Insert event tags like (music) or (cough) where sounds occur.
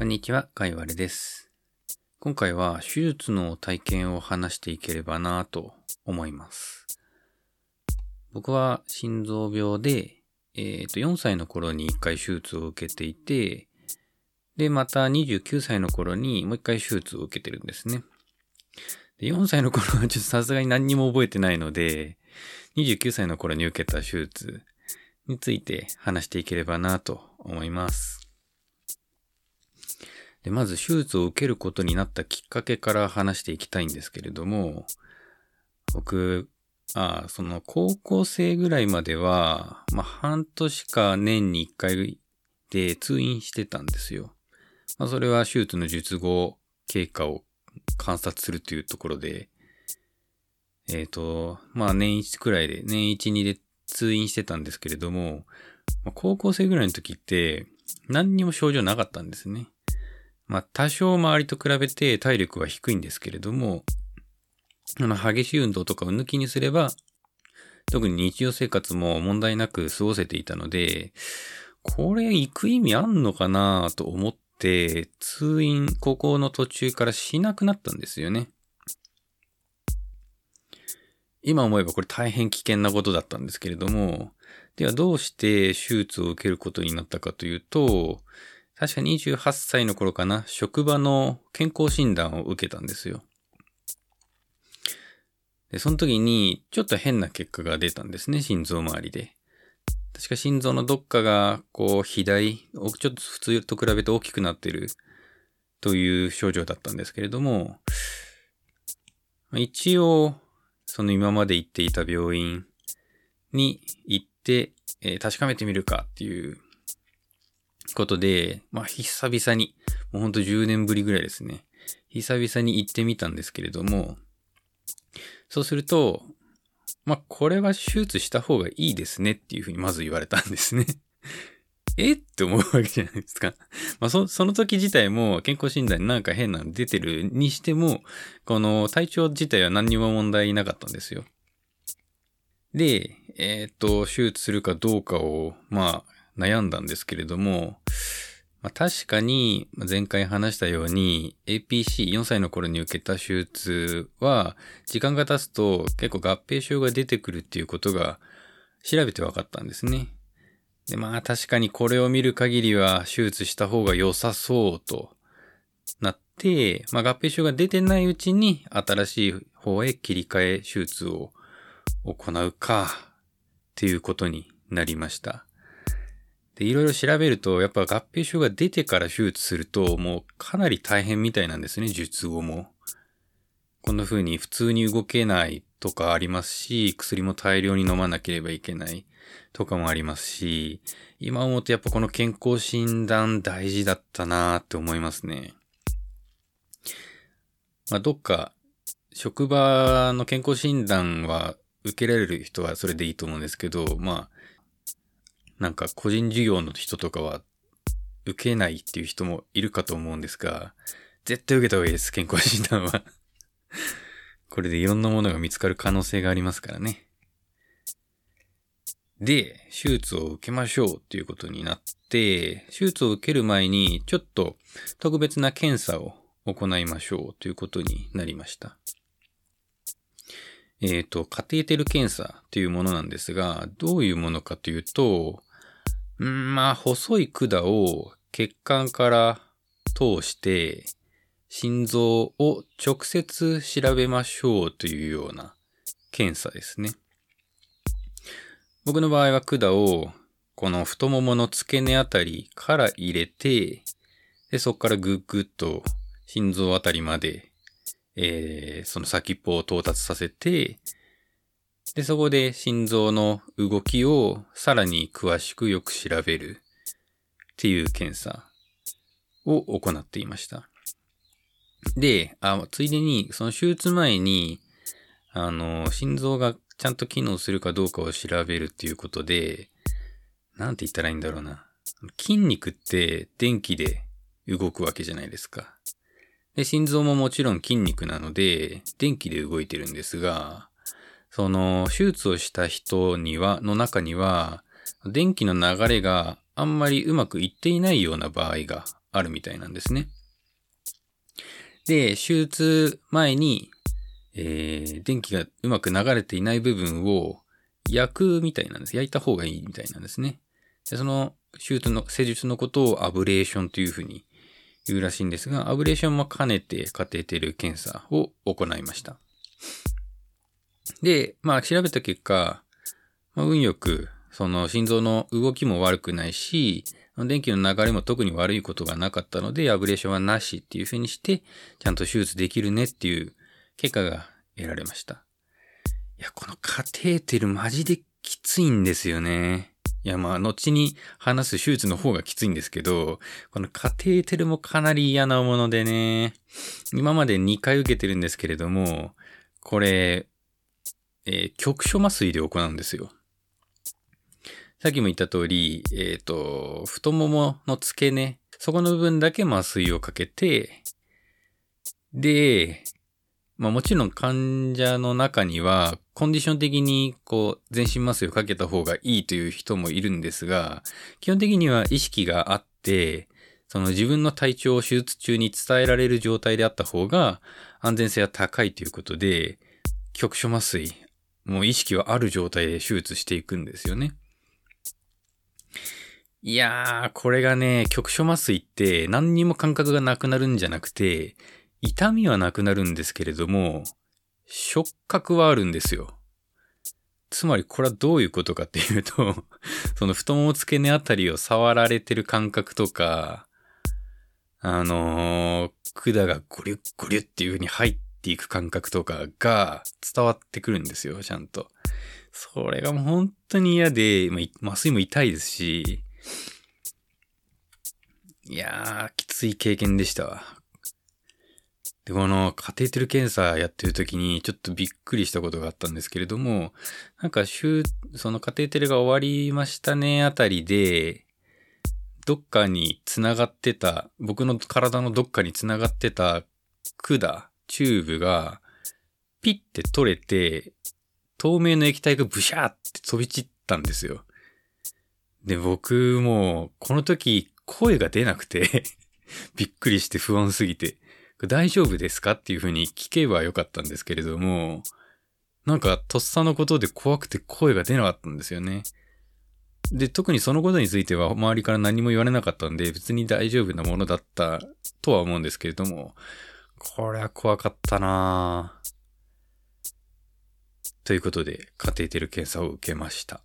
こんにちは、かいわれです。今回は手術の体験を話していければなぁと思います。僕は心臓病で、えっ、と、4歳の頃に1回手術を受けていて、で、また29歳の頃にもう1回手術を受けてるんですね。で4歳の頃はちょっとさすがに何にも覚えてないので、29歳の頃に受けた手術について話していければなと思います。で、まず手術を受けることになったきっかけから話していきたいんですけれども、僕、あその高校生ぐらいまでは、まあ、半年か年に1回で通院してたんですよ。まあ、それは手術の術後経過を観察するというところで、えっ、と、まあ年1くらいで、年1、2で通院してたんですけれども、まあ、高校生ぐらいの時って何にも症状なかったんですね。まあ多少周りと比べて体力は低いんですけれども、あの激しい運動とかを抜きにすれば、特に日常生活も問題なく過ごせていたので、これ行く意味あんのかなと思って、通院、高校の途中からしなくなったんですよね。今思えばこれ大変危険なことだったんですけれども、ではどうして手術を受けることになったかというと、確か28歳の頃かな、職場の健康診断を受けたんですよ。で、その時にちょっと変な結果が出たんですね、心臓周りで。確か心臓のどっかが、こう、肥大、ちょっと普通と比べて大きくなってるという症状だったんですけれども、一応、その今まで行っていた病院に行って、えー確かめてみるかっていうことで、まあ、久々に、もうほんと10年ぶりぐらいですね。久々に行ってみたんですけれども、そうすると、まあ、これは手術した方がいいですねっていうふうにまず言われたんですね。(laughs) えって思うわけじゃないですか。まあ、そ、その時自体も健康診断になんか変なの出てるにしても、この体調自体は何にも問題なかったんですよ。で、えっ、と、手術するかどうかを、まあ、悩んだんですけれども、まあ、確かに、前回話したように、APC4 歳の頃に受けた手術は、時間が経つと結構合併症が出てくるっていうことが調べて分かったんですね。で、まあ確かにこれを見る限りは手術した方が良さそうとなって、まあ合併症が出てないうちに新しい方へ切り替え手術を行うかっていうことになりました。で、いろいろ調べると、やっぱ合併症が出てから手術すると、もうかなり大変みたいなんですね、術後も。こんな風に普通に動けないとかありますし、薬も大量に飲まなければいけないとかもありますし、今思うとやっぱこの健康診断大事だったなーって思いますね。まあ、どっか、職場の健康診断は受けられる人はそれでいいと思うんですけど、まあ、なんか個人事業の人とかは受けないっていう人もいるかと思うんですが、絶対受けた方がいいです、健康診断は。(laughs) これでいろんなものが見つかる可能性がありますからね。で、手術を受けましょうっていうことになって、手術を受ける前にちょっと特別な検査を行いましょうということになりました。えっ、と、カテーテル検査というものなんですが、どういうものかというと、んまあ、細い管を血管から通して、心臓を直接調べましょうというような検査ですね。僕の場合は管をこの太ももの付け根あたりから入れて、で、そこからぐっぐっと心臓あたりまでえーその先っぽを到達させて、で、そこで心臓の動きをさらに詳しくよく調べるっていう検査を行っていました。で、あ、ついでに、その手術前に、あの、心臓がちゃんと機能するかどうかを調べるっていうことで、なんて言ったらいいんだろうな。筋肉って電気で動くわけじゃないですか。で、心臓ももちろん筋肉なので、電気で動いてるんですが、その、手術をした人には、の中には、電気の流れがあんまりうまくいっていないような場合があるみたいなんですね。で、手術前に、えー、電気がうまく流れていない部分を焼くみたいなんです。焼いた方がいいみたいなんですね。でその手術の、施術のことをアブレーションというふうに言うらしいんですが、アブレーションも兼ねてカテーテル検査を行いました。で、まあ調べた結果、まあ、運よく、その心臓の動きも悪くないし、電気の流れも特に悪いことがなかったので、アブレーションはなしっていう風にして、ちゃんと手術できるねっていう結果が得られました。いや、このカテーテルマジできついんですよね。いや、まあ、後に話す手術の方がきついんですけど、このカテーテルもかなり嫌なものでね、今まで2回受けてるんですけれども、これ、えー、局所麻酔で行うんですよ。さっきも言った通り、えっ、ー、と、太ももの付け根、そこの部分だけ麻酔をかけて、で、まあもちろん患者の中には、コンディション的にこう、全身麻酔をかけた方がいいという人もいるんですが、基本的には意識があって、その自分の体調を手術中に伝えられる状態であった方が安全性は高いということで、局所麻酔、もう意識はある状態で手術していくんですよね。いやー、これがね、局所麻酔って何にも感覚がなくなるんじゃなくて、痛みはなくなるんですけれども、触覚はあるんですよ。つまりこれはどういうことかっていうと (laughs) その太もも付け根あたりを触られてる感覚とか、あのー、管がゴリュッゴリュッっていう風に入っっていく感覚とかが伝わってくるんですよ、ちゃんと。それがもう本当に嫌で、まあ、麻酔も痛いですし、いやー、きつい経験でしたわ。で、このカテーテル検査やってる時にちょっとびっくりしたことがあったんですけれども、なんか週、そのカテーテルが終わりましたねあたりで、どっかに繋がってた、僕の体のどっかに繋がってた管、チューブが、ピッて取れて、透明の液体がブシャーって飛び散ったんですよ。で、僕も、この時、声が出なくて (laughs) びっくりして不安すぎて、大丈夫ですか？っていう風に聞けばよかったんですけれども、なんか、とっさのことで怖くて声が出なかったんですよね。で、特にそのことについては周りから何も言われなかったんで、別に大丈夫なものだったとは思うんですけれども、これは怖かったなということで、カテーテル検査を受けました。